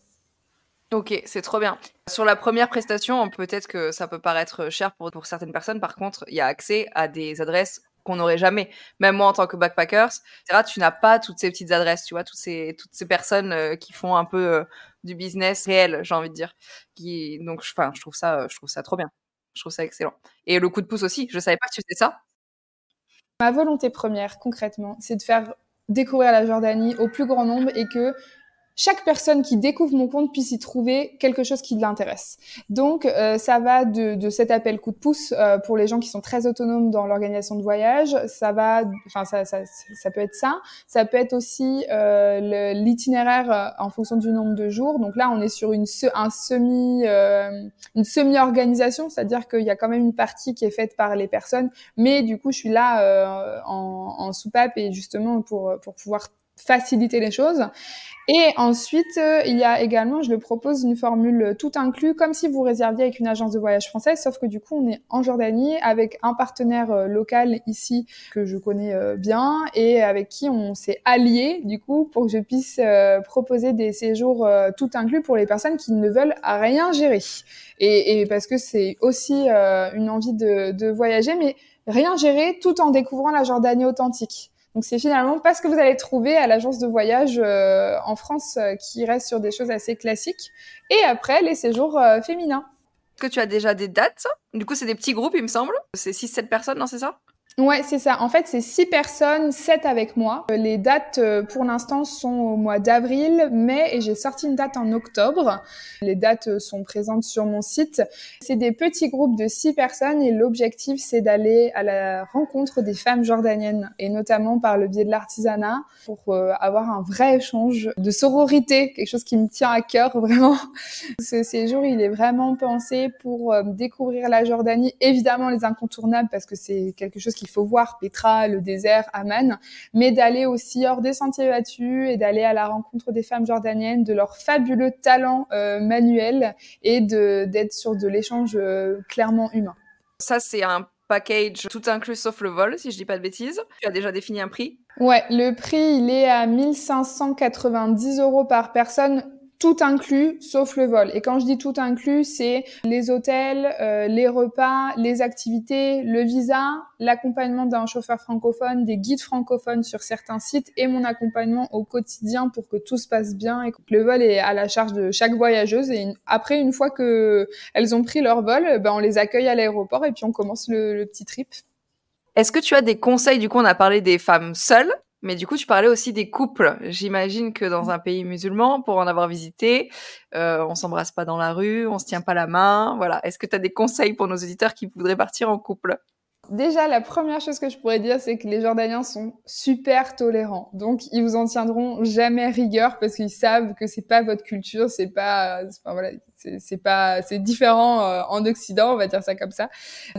Ok, c'est trop bien. Sur la première prestation, peut-être que ça peut paraître cher pour, pour certaines personnes. Par contre, il y a accès à des adresses qu'on n'aurait jamais. Même moi, en tant que backpackers, tu n'as pas toutes ces petites adresses, tu vois, toutes ces, personnes euh, qui font un peu euh, du business réel, j'ai envie de dire. Qui, donc, je trouve ça, je trouve ça trop bien. Je trouve ça excellent. Et le coup de pouce aussi. Je savais pas que tu faisais ça. Ma volonté première, concrètement, c'est de faire découvrir la Jordanie au plus grand nombre et que chaque personne qui découvre mon compte puisse y trouver quelque chose qui l'intéresse. Donc, euh, ça va de, de, cet appel coup de pouce euh, pour les gens qui sont très autonomes dans l'organisation de voyage. Ça va, enfin, ça, ça, ça, peut être ça. Ça peut être aussi euh, l'itinéraire euh, en fonction du nombre de jours. Donc là, on est sur une un semi, euh, une semi-organisation, c'est-à-dire qu'il y a quand même une partie qui est faite par les personnes, mais du coup, je suis là euh, en, en soupape et justement pour pour pouvoir faciliter les choses. Et ensuite, euh, il y a également, je le propose, une formule tout inclus, comme si vous réserviez avec une agence de voyage française, sauf que du coup, on est en Jordanie avec un partenaire euh, local ici que je connais euh, bien et avec qui on s'est allié, du coup, pour que je puisse proposer des séjours tout inclus pour les personnes qui ne veulent rien gérer. Et, et parce que c'est aussi une envie de, de voyager, mais rien gérer tout en découvrant la Jordanie authentique. Donc c'est finalement pas ce que vous allez trouver à l'agence de voyage euh, en France euh, qui reste sur des choses assez classiques. Et après, les séjours euh, féminins. Est-ce que tu as déjà des dates? Du coup, c'est des petits groupes, il me semble. C'est 6-7 personnes, non, c'est ça? Ouais, c'est ça. En fait, c'est six personnes, sept avec moi. Les dates, euh, pour l'instant, sont au mois d'avril, mai, et j'ai sorti une date en octobre. Les dates euh, sont présentes sur mon site. C'est des petits groupes de six personnes, et l'objectif, c'est d'aller à la rencontre des femmes jordaniennes, et notamment par le biais de l'artisanat, pour euh, avoir un vrai échange de sororité, quelque chose qui me tient à cœur, vraiment. Ce séjour, il est vraiment pensé pour découvrir la Jordanie, évidemment les incontournables, parce que c'est quelque chose qui il faut voir Petra, le désert, Amman, mais d'aller aussi hors des sentiers battus et d'aller à la rencontre des femmes jordaniennes, de leur fabuleux talent euh, manuel et d'être sur de l'échange euh, clairement humain. Ça, c'est un package tout inclus sauf le vol, si je dis pas de bêtises. Tu as déjà défini un prix? Ouais, le prix, il est à 1590 euros par personne tout inclus sauf le vol. Et quand je dis tout inclus, c'est les hôtels, euh, les repas, les activités, le visa, l'accompagnement d'un chauffeur francophone, des guides francophones sur certains sites et mon accompagnement au quotidien pour que tout se passe bien et que le vol est à la charge de chaque voyageuse. Et après, une fois que elles ont pris leur vol, ben on les accueille à l'aéroport et puis on commence le, le petit trip. Est-ce que tu as des conseils? Du coup, on a parlé des femmes seules. Mais du coup, tu parlais aussi des couples. J'imagine que dans un pays musulman, pour en avoir visité, euh, on s'embrasse pas dans la rue, on se tient pas la main. Voilà. Est-ce que tu as des conseils pour nos auditeurs qui voudraient partir en couple? Déjà, la première chose que je pourrais dire, c'est que les Jordaniens sont super tolérants. Donc, ils vous en tiendront jamais rigueur parce qu'ils savent que c'est pas votre culture, c'est pas, enfin voilà, c'est pas, c'est différent euh, en Occident, on va dire ça comme ça.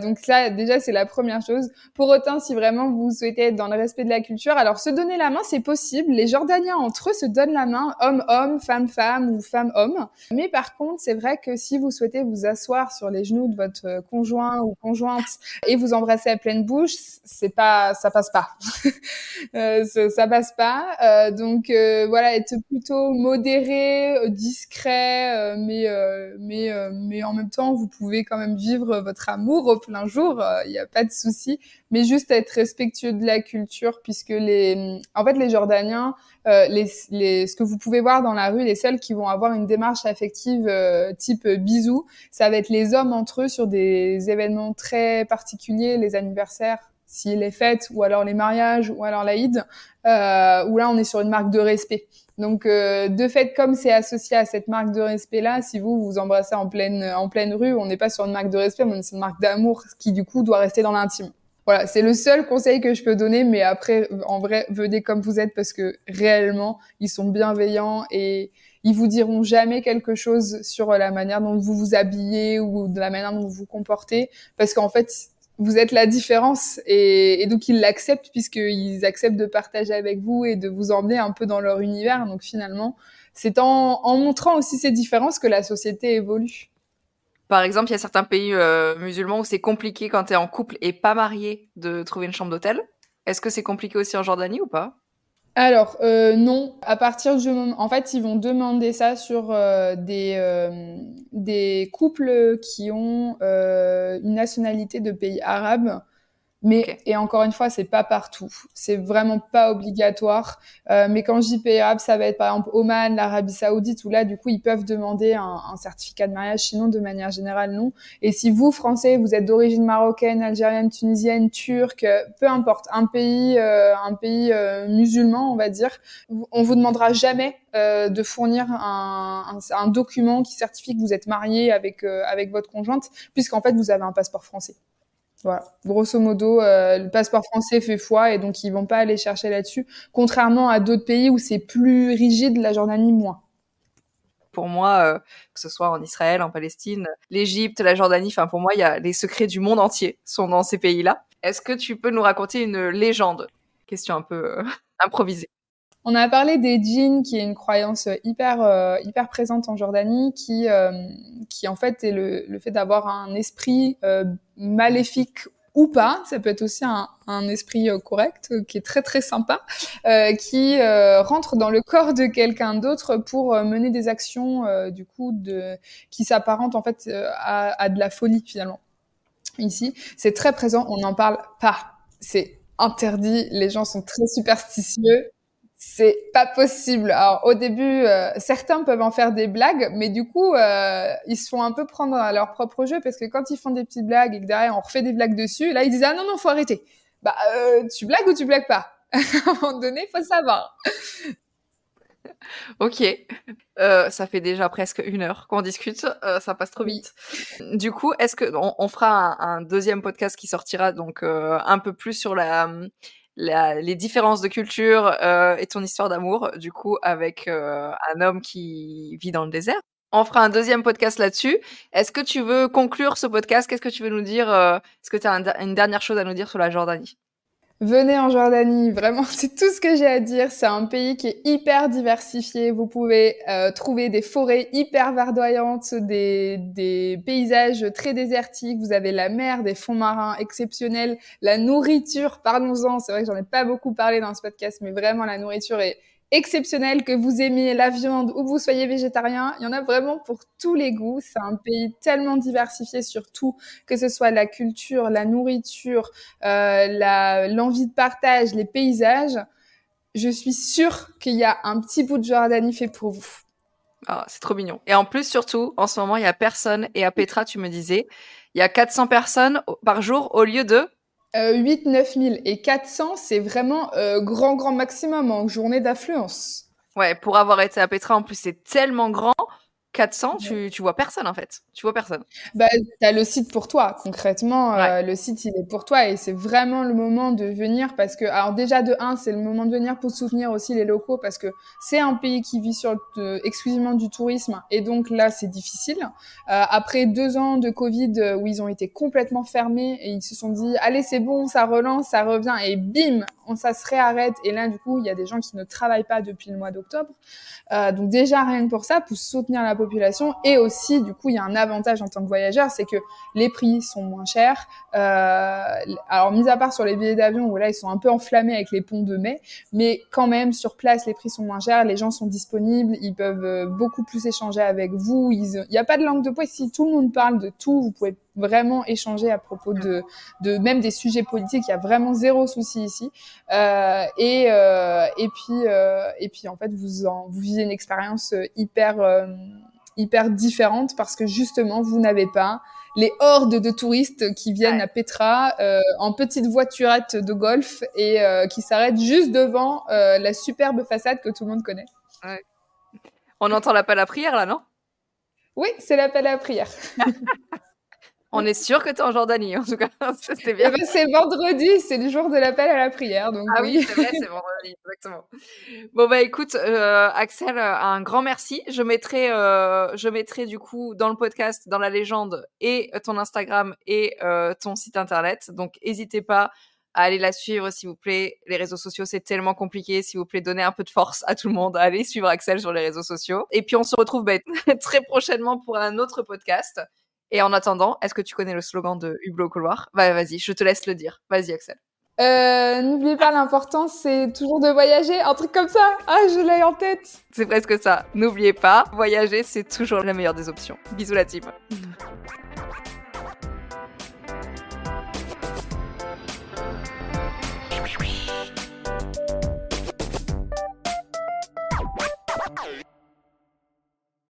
Donc là, déjà, c'est la première chose. Pour autant, si vraiment vous souhaitez être dans le respect de la culture, alors se donner la main, c'est possible. Les Jordaniens entre eux se donnent la main, homme-homme, femme-femme ou femme-homme. Mais par contre, c'est vrai que si vous souhaitez vous asseoir sur les genoux de votre conjoint ou conjointe et vous embrasser à pleine bouche, c'est pas, ça passe pas. euh, ça, passe pas. Euh, donc euh, voilà, être plutôt modéré, discret, mais euh, mais, euh, mais en même temps, vous pouvez quand même vivre votre amour au plein jour. Il n'y a pas de souci. Mais juste être respectueux de la culture, puisque les, en fait, les Jordaniens, euh, les, les, ce que vous pouvez voir dans la rue, les seuls qui vont avoir une démarche affective euh, type bisous, ça va être les hommes entre eux sur des événements très particuliers, les anniversaires, s'il est fête, ou alors les mariages, ou alors l'Aïd, euh, où là on est sur une marque de respect. Donc, euh, de fait, comme c'est associé à cette marque de respect-là, si vous vous embrassez en pleine, en pleine rue, on n'est pas sur une marque de respect, on est sur une marque d'amour qui, du coup, doit rester dans l'intime. Voilà, c'est le seul conseil que je peux donner, mais après, en vrai, venez comme vous êtes parce que réellement, ils sont bienveillants et ils vous diront jamais quelque chose sur la manière dont vous vous habillez ou de la manière dont vous vous comportez parce qu'en fait, vous êtes la différence et, donc ils l'acceptent puisqu'ils acceptent de partager avec vous et de vous emmener un peu dans leur univers. Donc finalement, c'est en, en montrant aussi ces différences que la société évolue. Par exemple, il y a certains pays euh, musulmans où c'est compliqué quand tu es en couple et pas marié de trouver une chambre d'hôtel. Est-ce que c'est compliqué aussi en Jordanie ou pas? Alors euh, non, à partir du moment, en fait, ils vont demander ça sur euh, des euh, des couples qui ont euh, une nationalité de pays arabes mais okay. et encore une fois, c'est pas partout. C'est vraiment pas obligatoire. Euh, mais quand je dis pays arabe, ça va être par exemple Oman, l'Arabie Saoudite, où là, du coup, ils peuvent demander un, un, certificat de mariage. Sinon, de manière générale, non. Et si vous, Français, vous êtes d'origine marocaine, algérienne, tunisienne, turque, peu importe, un pays, euh, un pays euh, musulman, on va dire, on vous demandera jamais euh, de fournir un, un, un, document qui certifie que vous êtes marié avec euh, avec votre conjointe, puisqu'en fait, vous avez un passeport français. Voilà, grosso modo, euh, le passeport français fait foi et donc ils vont pas aller chercher là-dessus, contrairement à d'autres pays où c'est plus rigide, la Jordanie moins. Pour moi, euh, que ce soit en Israël, en Palestine, l'Égypte, la Jordanie, enfin pour moi, il y a les secrets du monde entier sont dans ces pays-là. Est-ce que tu peux nous raconter une légende? Question un peu euh, improvisée. On a parlé des djinns, qui est une croyance hyper euh, hyper présente en Jordanie, qui euh, qui en fait est le, le fait d'avoir un esprit euh, maléfique ou pas, ça peut être aussi un, un esprit correct qui est très très sympa, qui rentre dans le corps de quelqu'un d'autre pour mener des actions du coup de qui s'apparentent en fait à, à de la folie finalement. Ici, c'est très présent, on n'en parle pas, c'est interdit, les gens sont très superstitieux c'est pas possible. Alors au début, euh, certains peuvent en faire des blagues, mais du coup, euh, ils se font un peu prendre à leur propre jeu parce que quand ils font des petites blagues et que derrière on refait des blagues dessus, là ils disent ah non non faut arrêter. Bah euh, tu blagues ou tu blagues pas? À un moment donné, faut savoir. Ok, euh, ça fait déjà presque une heure qu'on discute, euh, ça passe trop vite. Du coup, est-ce que on, on fera un, un, deuxième podcast qui sortira donc euh, un peu plus sur la la, les différences de culture euh, et ton histoire d'amour, du coup, avec euh, un homme qui vit dans le désert. On fera un deuxième podcast là-dessus. Est-ce que tu veux conclure ce podcast? Qu'est-ce que tu veux nous dire euh, Est-ce que tu as un, une dernière chose à nous dire sur la Jordanie? Venez en Jordanie, vraiment, c'est tout ce que j'ai à dire. C'est un pays qui est hyper diversifié. Vous pouvez euh, trouver des forêts hyper verdoyantes, des, des paysages très désertiques. Vous avez la mer, des fonds marins exceptionnels, la nourriture. Parlons-en. C'est vrai que j'en ai pas beaucoup parlé dans ce podcast, mais vraiment la nourriture est exceptionnel, que vous aimiez la viande ou que vous soyez végétarien, il y en a vraiment pour tous les goûts. C'est un pays tellement diversifié sur tout, que ce soit la culture, la nourriture, euh, l'envie de partage, les paysages. Je suis sûre qu'il y a un petit bout de Jordanie fait pour vous. Oh, c'est trop mignon. Et en plus, surtout, en ce moment, il y a personne. Et à Petra, tu me disais, il y a 400 personnes par jour au lieu de euh, 8 9 000 et 400, c'est vraiment euh, grand, grand maximum en journée d'affluence. Ouais, pour avoir été à Petra, en plus, c'est tellement grand. 400, tu, tu vois personne en fait. Tu vois personne. Bah, tu as le site pour toi. Concrètement, euh, le site, il est pour toi et c'est vraiment le moment de venir parce que, alors déjà de 1, c'est le moment de venir pour soutenir aussi les locaux parce que c'est un pays qui vit sur exclusivement du tourisme et donc là, c'est difficile. Euh, après deux ans de Covid euh, où ils ont été complètement fermés et ils se sont dit, allez, c'est bon, ça relance, ça revient et bim, on, ça se réarrête. Et là, du coup, il y a des gens qui ne travaillent pas depuis le mois d'octobre. Euh, donc déjà, rien que pour ça, pour soutenir la population. Et aussi, du coup, il y a un avantage en tant que voyageur, c'est que les prix sont moins chers. Euh, alors, mis à part sur les billets d'avion, où là, ils sont un peu enflammés avec les ponts de mai, mais quand même, sur place, les prix sont moins chers, les gens sont disponibles, ils peuvent euh, beaucoup plus échanger avec vous. Il n'y a pas de langue de poids. Si tout le monde parle de tout, vous pouvez vraiment échanger à propos de, de même des sujets politiques. Il y a vraiment zéro souci ici. Euh, et, euh, et puis euh, et puis en fait vous en, vous vivez une expérience hyper euh, hyper différente parce que justement vous n'avez pas les hordes de touristes qui viennent à Petra euh, en petite voiturette de golf et euh, qui s'arrêtent juste devant euh, la superbe façade que tout le monde connaît. Ouais. On entend l'appel à prière là, non? Oui, c'est l'appel à prière. On est sûr que tu es en Jordanie, en tout cas. C'était bien. Eh ben, c'est vendredi, c'est le jour de l'appel à la prière. Donc ah oui, c'est vrai, c'est vendredi, exactement. Bon, bah écoute, euh, Axel, un grand merci. Je mettrai, euh, je mettrai du coup dans le podcast, dans la légende, et ton Instagram et euh, ton site internet. Donc, n'hésitez pas à aller la suivre, s'il vous plaît. Les réseaux sociaux, c'est tellement compliqué. S'il vous plaît, donnez un peu de force à tout le monde. Allez suivre Axel sur les réseaux sociaux. Et puis, on se retrouve bah, très prochainement pour un autre podcast. Et en attendant, est-ce que tu connais le slogan de Hublot couloir? Bah, Vas-y, je te laisse le dire. Vas-y, Axel. Euh, N'oubliez pas, l'important, c'est toujours de voyager. Un truc comme ça. Ah, je l'ai en tête. C'est presque ça. N'oubliez pas, voyager, c'est toujours la meilleure des options. Bisous la team.